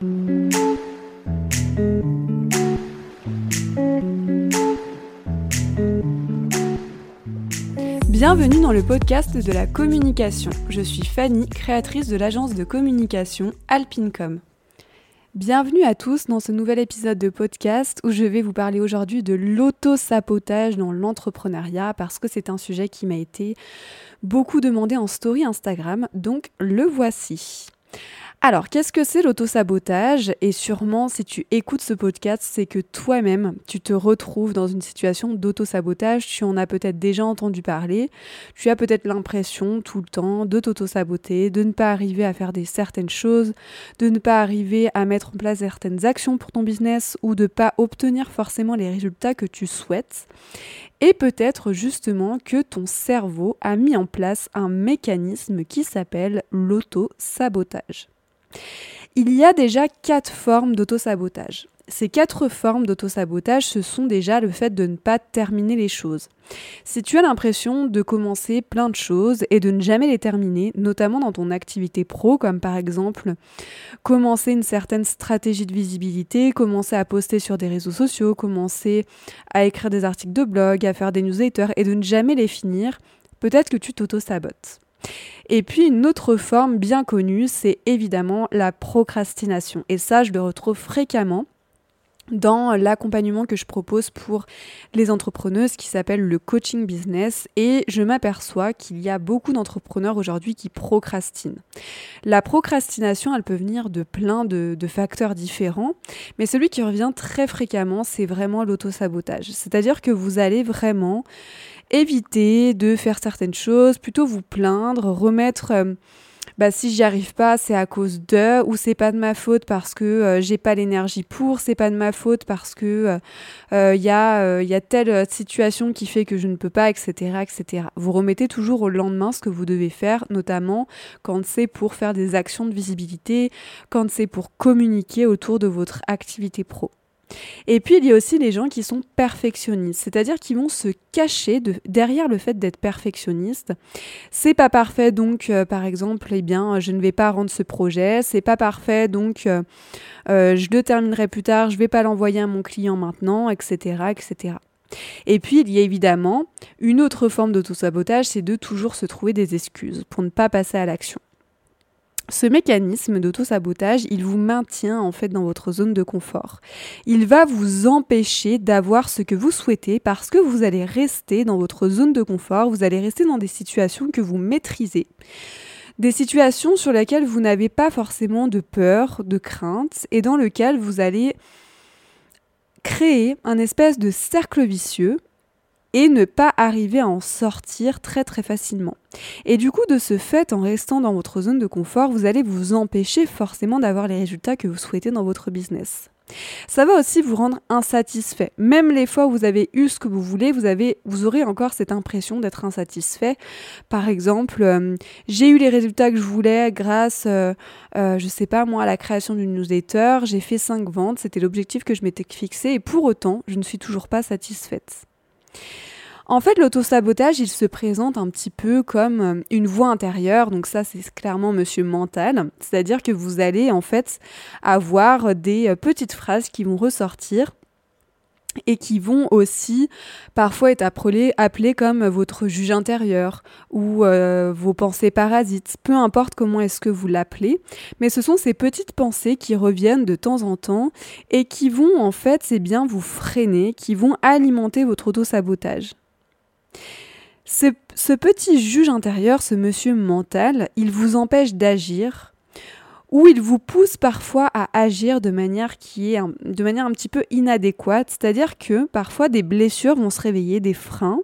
Bienvenue dans le podcast de la communication. Je suis Fanny, créatrice de l'agence de communication Alpincom. Bienvenue à tous dans ce nouvel épisode de podcast où je vais vous parler aujourd'hui de l'auto-sabotage dans l'entrepreneuriat parce que c'est un sujet qui m'a été beaucoup demandé en story Instagram, donc le voici. Alors, qu'est-ce que c'est l'autosabotage? Et sûrement, si tu écoutes ce podcast, c'est que toi-même, tu te retrouves dans une situation d'autosabotage. Tu en as peut-être déjà entendu parler. Tu as peut-être l'impression tout le temps de t'auto-saboter, de ne pas arriver à faire des certaines choses, de ne pas arriver à mettre en place certaines actions pour ton business ou de ne pas obtenir forcément les résultats que tu souhaites. Et peut-être justement que ton cerveau a mis en place un mécanisme qui s'appelle l'auto-sabotage. Il y a déjà quatre formes d'autosabotage. Ces quatre formes d'autosabotage, ce sont déjà le fait de ne pas terminer les choses. Si tu as l'impression de commencer plein de choses et de ne jamais les terminer, notamment dans ton activité pro, comme par exemple commencer une certaine stratégie de visibilité, commencer à poster sur des réseaux sociaux, commencer à écrire des articles de blog, à faire des newsletters et de ne jamais les finir, peut-être que tu t'auto-sabotes. Et puis une autre forme bien connue, c'est évidemment la procrastination. Et ça, je le retrouve fréquemment dans l'accompagnement que je propose pour les entrepreneuses qui s'appelle le coaching business et je m'aperçois qu'il y a beaucoup d'entrepreneurs aujourd'hui qui procrastinent. La procrastination, elle peut venir de plein de, facteurs différents, mais celui qui revient très fréquemment, c'est vraiment l'autosabotage. C'est-à-dire que vous allez vraiment éviter de faire certaines choses, plutôt vous plaindre, remettre euh, bah, si j'y arrive pas, c'est à cause de, ou c'est pas de ma faute parce que euh, j'ai pas l'énergie pour, c'est pas de ma faute parce que il euh, y, a, y a telle situation qui fait que je ne peux pas, etc., etc. Vous remettez toujours au lendemain ce que vous devez faire, notamment quand c'est pour faire des actions de visibilité, quand c'est pour communiquer autour de votre activité pro. Et puis il y a aussi les gens qui sont perfectionnistes, c'est-à-dire qui vont se cacher derrière le fait d'être perfectionniste. C'est pas parfait, donc euh, par exemple, eh bien, je ne vais pas rendre ce projet. C'est pas parfait, donc euh, euh, je le terminerai plus tard. Je vais pas l'envoyer à mon client maintenant, etc., etc. Et puis, il y a évidemment une autre forme d'autosabotage, c'est de toujours se trouver des excuses pour ne pas passer à l'action. Ce mécanisme d'auto-sabotage, il vous maintient en fait dans votre zone de confort. Il va vous empêcher d'avoir ce que vous souhaitez parce que vous allez rester dans votre zone de confort, vous allez rester dans des situations que vous maîtrisez. Des situations sur lesquelles vous n'avez pas forcément de peur, de crainte et dans lesquelles vous allez créer un espèce de cercle vicieux et ne pas arriver à en sortir très très facilement. Et du coup, de ce fait, en restant dans votre zone de confort, vous allez vous empêcher forcément d'avoir les résultats que vous souhaitez dans votre business. Ça va aussi vous rendre insatisfait. Même les fois où vous avez eu ce que vous voulez, vous, avez, vous aurez encore cette impression d'être insatisfait. Par exemple, euh, j'ai eu les résultats que je voulais grâce, euh, euh, je sais pas moi, à la création d'une newsletter. J'ai fait 5 ventes, c'était l'objectif que je m'étais fixé et pour autant, je ne suis toujours pas satisfaite. En fait, l'autosabotage, il se présente un petit peu comme euh, une voix intérieure. Donc ça, c'est clairement monsieur mental. C'est-à-dire que vous allez en fait avoir des euh, petites phrases qui vont ressortir et qui vont aussi parfois être appelées, comme votre juge intérieur ou euh, vos pensées parasites, peu importe comment est-ce que vous l'appelez, mais ce sont ces petites pensées qui reviennent de temps en temps et qui vont en fait, c'est bien vous freiner, qui vont alimenter votre auto-sabotage. ce petit juge intérieur, ce monsieur mental, il vous empêche d'agir où il vous pousse parfois à agir de manière qui est de manière un petit peu inadéquate, c'est-à-dire que parfois des blessures vont se réveiller, des freins,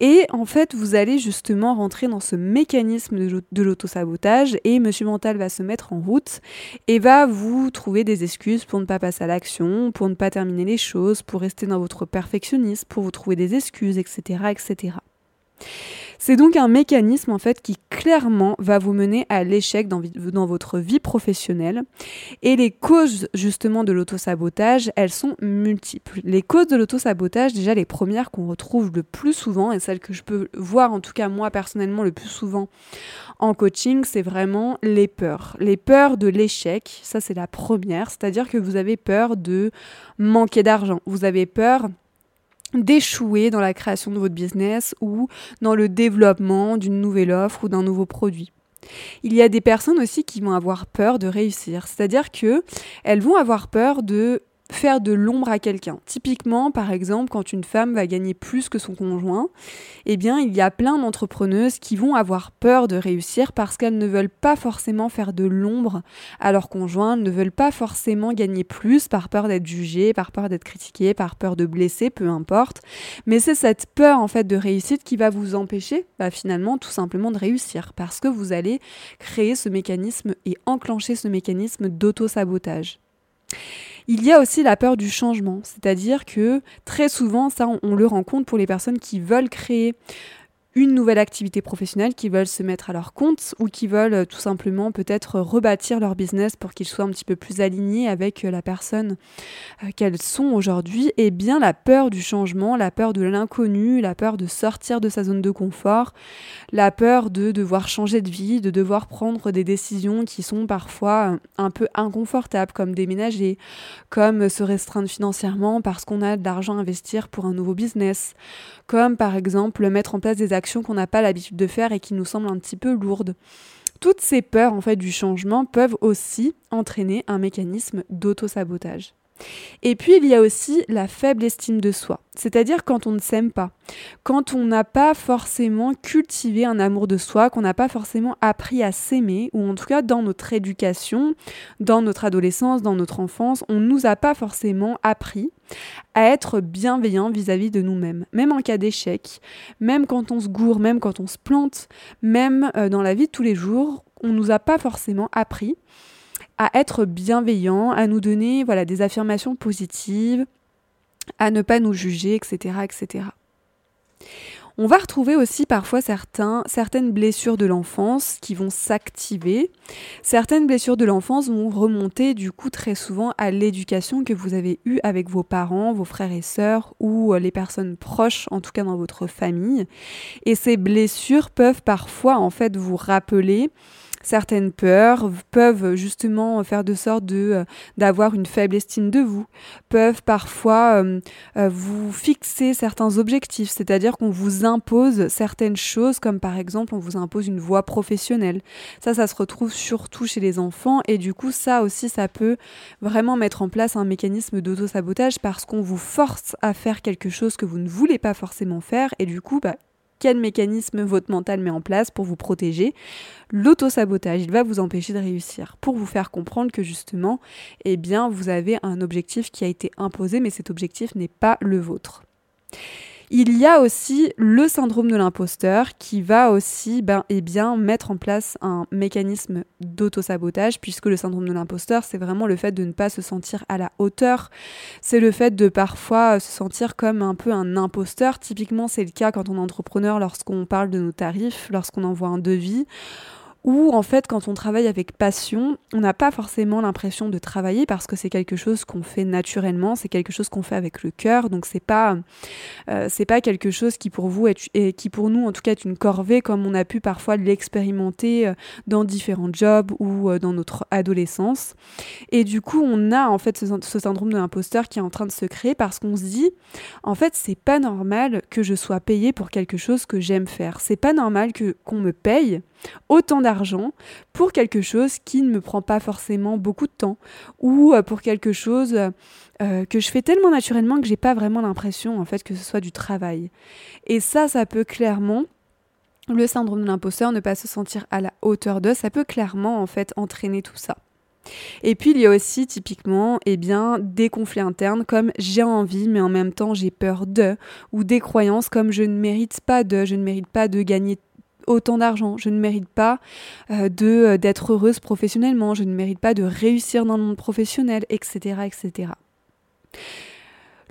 et en fait vous allez justement rentrer dans ce mécanisme de l'autosabotage et Monsieur Mental va se mettre en route et va vous trouver des excuses pour ne pas passer à l'action, pour ne pas terminer les choses, pour rester dans votre perfectionnisme, pour vous trouver des excuses, etc., etc. C'est donc un mécanisme en fait qui clairement va vous mener à l'échec dans, votre vie professionnelle. Et les causes justement de l'autosabotage, elles sont multiples. Les causes de l'autosabotage, déjà les premières qu'on retrouve le plus souvent, et celles que je peux voir en tout cas moi personnellement le plus souvent en coaching, c'est vraiment les peurs. Les peurs de l'échec, ça c'est la première, c'est-à-dire que vous avez peur de manquer d'argent, vous avez peur d'échouer dans la création de votre business ou dans le développement d'une nouvelle offre ou d'un nouveau produit. Il y a des personnes aussi qui vont avoir peur de réussir, c'est-à-dire que elles vont avoir peur de faire de l'ombre à quelqu'un. Typiquement, par exemple, quand une femme va gagner plus que son conjoint, eh bien, il y a plein d'entrepreneuses qui vont avoir peur de réussir parce qu'elles ne veulent pas forcément faire de l'ombre à leur conjoint, ne veulent pas forcément gagner plus par peur d'être jugées, par peur d'être critiquées, par peur de blesser, peu importe. Mais c'est cette peur en fait de réussite qui va vous empêcher bah, finalement tout simplement de réussir parce que vous allez créer ce mécanisme et enclencher ce mécanisme d'auto-sabotage. Il y a aussi la peur du changement, c'est-à-dire que très souvent, ça on, le rencontre pour les personnes qui veulent créer une nouvelle activité professionnelle, qui veulent se mettre à leur compte ou qui veulent euh, tout simplement peut-être rebâtir leur business pour qu'ils soient un petit peu plus alignés avec euh, la personne euh, qu'elles sont aujourd'hui, et eh bien la peur du changement, la peur de l'inconnu, la peur de sortir de sa zone de confort, la peur de devoir changer de vie, de devoir prendre des décisions qui sont parfois un peu inconfortables, comme déménager, comme se restreindre financièrement parce qu'on a de l'argent à investir pour un nouveau business, comme par exemple mettre en place des actions qu'on n'a pas l'habitude de faire et qui nous semblent un petit peu lourdes. Toutes ces peurs en fait du changement peuvent aussi entraîner un mécanisme d'auto-sabotage. Et puis il y a aussi la faible estime de soi, c'est-à-dire quand on ne s'aime pas, quand on n'a pas forcément cultivé un amour de soi, qu'on n'a pas forcément appris à s'aimer, ou en tout cas dans notre éducation, dans notre adolescence, dans notre enfance, on ne nous a pas forcément appris à être bienveillant vis-à-vis de nous-mêmes, même en cas d'échec, même quand on se gourre, même quand on se plante, même euh, dans la vie de tous les jours, on ne nous a pas forcément appris à être bienveillant, à nous donner voilà, des affirmations positives, à ne pas nous juger, etc. etc. On va retrouver aussi parfois certaines blessures de l'enfance qui vont s'activer. Certaines blessures de l'enfance vont remonter du coup très souvent à l'éducation que vous avez eue avec vos parents, vos frères et sœurs ou euh, les personnes proches, en tout cas dans votre famille. Et ces blessures peuvent parfois en fait vous rappeler certaines peurs peuvent justement faire de sorte de euh, d'avoir une faible estime de vous, peuvent parfois euh, euh, vous fixer certains objectifs, c'est-à-dire qu'on vous impose certaines choses, comme par exemple on vous impose une voie professionnelle. Ça, ça se retrouve surtout chez les enfants et du coup ça aussi, ça peut vraiment mettre en place un mécanisme d'auto-sabotage parce qu'on vous force à faire quelque chose que vous ne voulez pas forcément faire et du coup, bah, quel mécanisme votre mental met en place pour vous protéger. L'auto-sabotage, il va vous empêcher de réussir pour vous faire comprendre que justement, eh bien, vous avez un objectif qui a été imposé, mais cet objectif n'est pas le vôtre. Il y a aussi le syndrome de l'imposteur qui va aussi ben, eh bien, mettre en place un mécanisme d'auto-sabotage, puisque le syndrome de l'imposteur, c'est vraiment le fait de ne pas se sentir à la hauteur. C'est le fait de parfois se sentir comme un peu un imposteur. Typiquement, c'est le cas quand on est entrepreneur, lorsqu'on parle de nos tarifs, lorsqu'on envoie un devis ou en fait quand on travaille avec passion, on n'a pas forcément l'impression de travailler parce que c'est quelque chose qu'on fait naturellement, c'est quelque chose qu'on fait avec le cœur, donc c'est pas euh, c'est pas quelque chose qui pour vous est, et qui pour nous en tout cas est une corvée comme on a pu parfois l'expérimenter euh, dans différents jobs ou euh, dans notre adolescence. Et du coup, on a en fait ce, syndrome de l'imposteur qui est en train de se créer parce qu'on se dit en fait, c'est pas normal que je sois payé pour quelque chose que j'aime faire. C'est pas normal que qu'on me paye autant d'argent pour quelque chose qui ne me prend pas forcément beaucoup de temps ou euh, pour quelque chose euh, que je fais tellement naturellement que j'ai pas vraiment l'impression en fait que ce soit du travail. Et ça, ça peut clairement le syndrome de l'imposteur, ne pas se sentir à la hauteur de, ça peut clairement en fait entraîner tout ça. Et puis il y a aussi typiquement eh bien, des conflits internes comme j'ai envie mais en même temps j'ai peur de, ou des croyances comme je ne mérite pas de, je ne mérite pas de gagner autant d'argent, je ne mérite pas euh, euh, d'être heureuse professionnellement, je ne mérite pas de réussir dans le monde professionnel, etc., etc.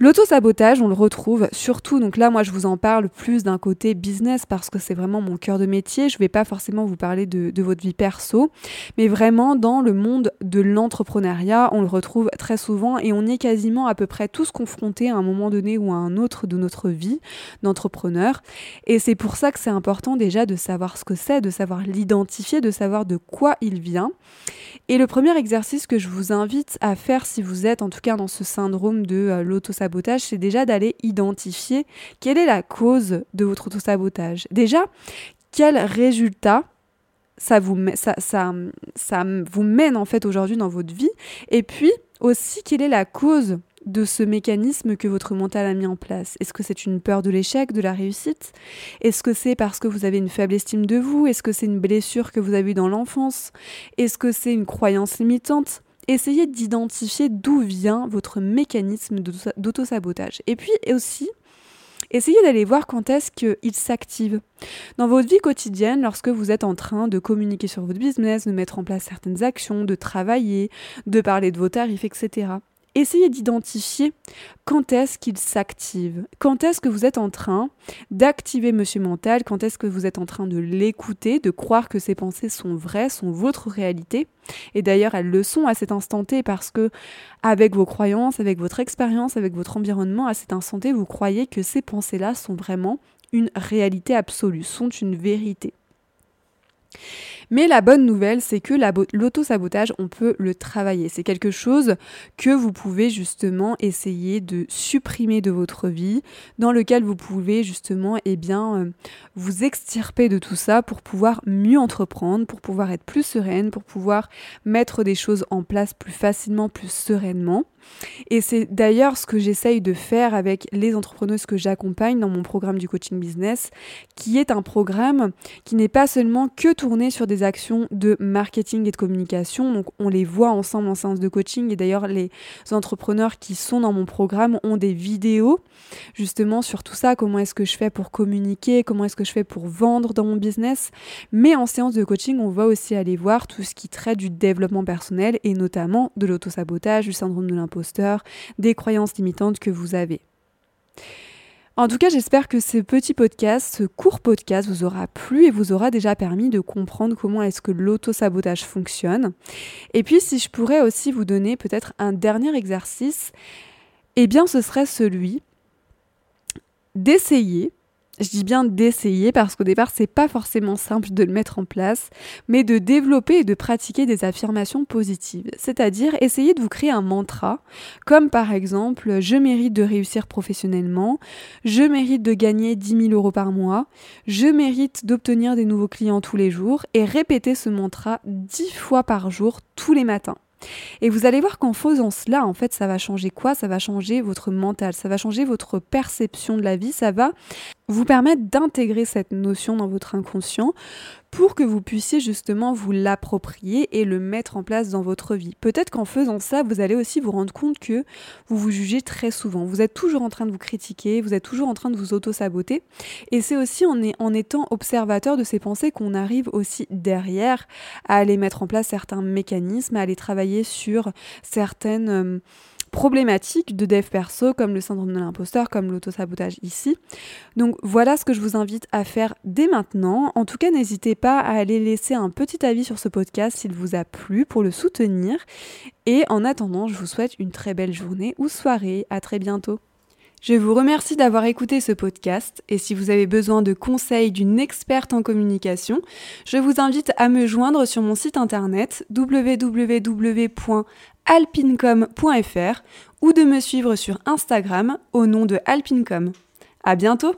L'auto-sabotage, on le retrouve surtout, donc là moi je vous en parle plus d'un côté business parce que c'est vraiment mon cœur de métier, je ne vais pas forcément vous parler de, votre vie perso, mais vraiment dans le monde de l'entrepreneuriat, on le retrouve très souvent et on est quasiment à peu près tous confrontés à un moment donné ou à un autre de notre vie d'entrepreneur. Et c'est pour ça que c'est important déjà de savoir ce que c'est, de savoir l'identifier, de savoir de quoi il vient. Et le premier exercice que je vous invite à faire si vous êtes en tout cas dans ce syndrome de euh, l'auto-sabotage, c'est déjà d'aller identifier quelle est la cause de votre auto-sabotage. Déjà, quel résultat ça vous, ça, vous mène en fait aujourd'hui dans votre vie? Et puis aussi, quelle est la cause de ce mécanisme que votre mental a mis en place? Est-ce que c'est une peur de l'échec, de la réussite? Est-ce que c'est parce que vous avez une faible estime de vous? Est-ce que c'est une blessure que vous avez eue dans l'enfance? Est-ce que c'est une croyance limitante? Essayez d'identifier d'où vient votre mécanisme d'auto-sabotage. Et puis aussi, essayez d'aller voir quand est-ce qu'il s'active. Dans votre vie quotidienne, lorsque vous êtes en train de communiquer sur votre business, de mettre en place certaines actions, de travailler, de parler de vos tarifs, etc essayez d'identifier quand est-ce qu'il s'active, quand est-ce que vous êtes en train d'activer Monsieur Mental, quand est-ce que vous êtes en train de l'écouter, de croire que ses pensées sont vraies, sont votre réalité? Et d'ailleurs, elles le sont à cet instant T parce que, avec vos croyances, avec votre expérience, avec votre environnement, à cet instant T, vous croyez que ces pensées-là sont vraiment une réalité absolue, sont une vérité. Mais la bonne nouvelle, c'est que l'auto-sabotage, on peut le travailler. C'est quelque chose que vous pouvez justement essayer de supprimer de votre vie, dans lequel vous pouvez justement eh bien, euh, vous extirper de tout ça pour pouvoir mieux entreprendre, pour pouvoir être plus sereine, pour pouvoir mettre des choses en place plus facilement, plus sereinement. Et c'est d'ailleurs ce que j'essaye de faire avec les entrepreneuses que j'accompagne dans mon programme du coaching business, qui est un programme qui n'est pas seulement que tourné sur des actions de marketing et de communication. Donc on les voit ensemble en séance de coaching. Et d'ailleurs, les entrepreneurs qui sont dans mon programme ont des vidéos justement sur tout ça. Comment est-ce que je fais pour communiquer? Comment est-ce que je fais pour vendre dans mon business? Mais en séance de coaching, on va aussi aller voir tout ce qui traite du développement personnel et notamment de l'autosabotage, du syndrome de l'imposteur des croyances limitantes que vous avez. En tout cas, j'espère que ce petit podcast, ce court podcast vous aura plu et vous aura déjà permis de comprendre comment est-ce que l'auto-sabotage fonctionne. Et puis, si je pourrais aussi vous donner peut-être un dernier exercice, eh bien, ce serait celui d'essayer je dis bien d'essayer parce qu'au départ, c'est pas forcément simple de le mettre en place, mais de développer et de pratiquer des affirmations positives. C'est-à-dire essayer de vous créer un mantra, comme par exemple je mérite de réussir professionnellement, je mérite de gagner 10 000 euros par mois, je mérite d'obtenir des nouveaux clients tous les jours, et répéter ce mantra 10 fois par jour tous les matins. Et vous allez voir qu'en faisant cela, en fait, ça va changer quoi? Ça va changer votre mental, ça va changer votre perception de la vie, ça va vous permettre d'intégrer cette notion dans votre inconscient pour que vous puissiez justement vous l'approprier et le mettre en place dans votre vie. Peut-être qu'en faisant ça, vous allez aussi vous rendre compte que vous vous jugez très souvent. Vous êtes toujours en train de vous critiquer, vous êtes toujours en train de vous auto-saboter. Et c'est aussi en, étant observateur de ces pensées qu'on arrive aussi derrière à aller mettre en place certains mécanismes, à aller travailler sur certaines... Euh, problématiques de dev perso comme le syndrome de l'imposteur, comme l'autosabotage ici. Donc voilà ce que je vous invite à faire dès maintenant. En tout cas, n'hésitez pas à aller laisser un petit avis sur ce podcast s'il vous a plu pour le soutenir. Et en attendant, je vous souhaite une très belle journée ou soirée. À très bientôt. Je vous remercie d'avoir écouté ce podcast et si vous avez besoin de conseils d'une experte en communication, je vous invite à me joindre sur mon site internet www.alpincom.fr ou de me suivre sur Instagram au nom de Alpincom. À bientôt!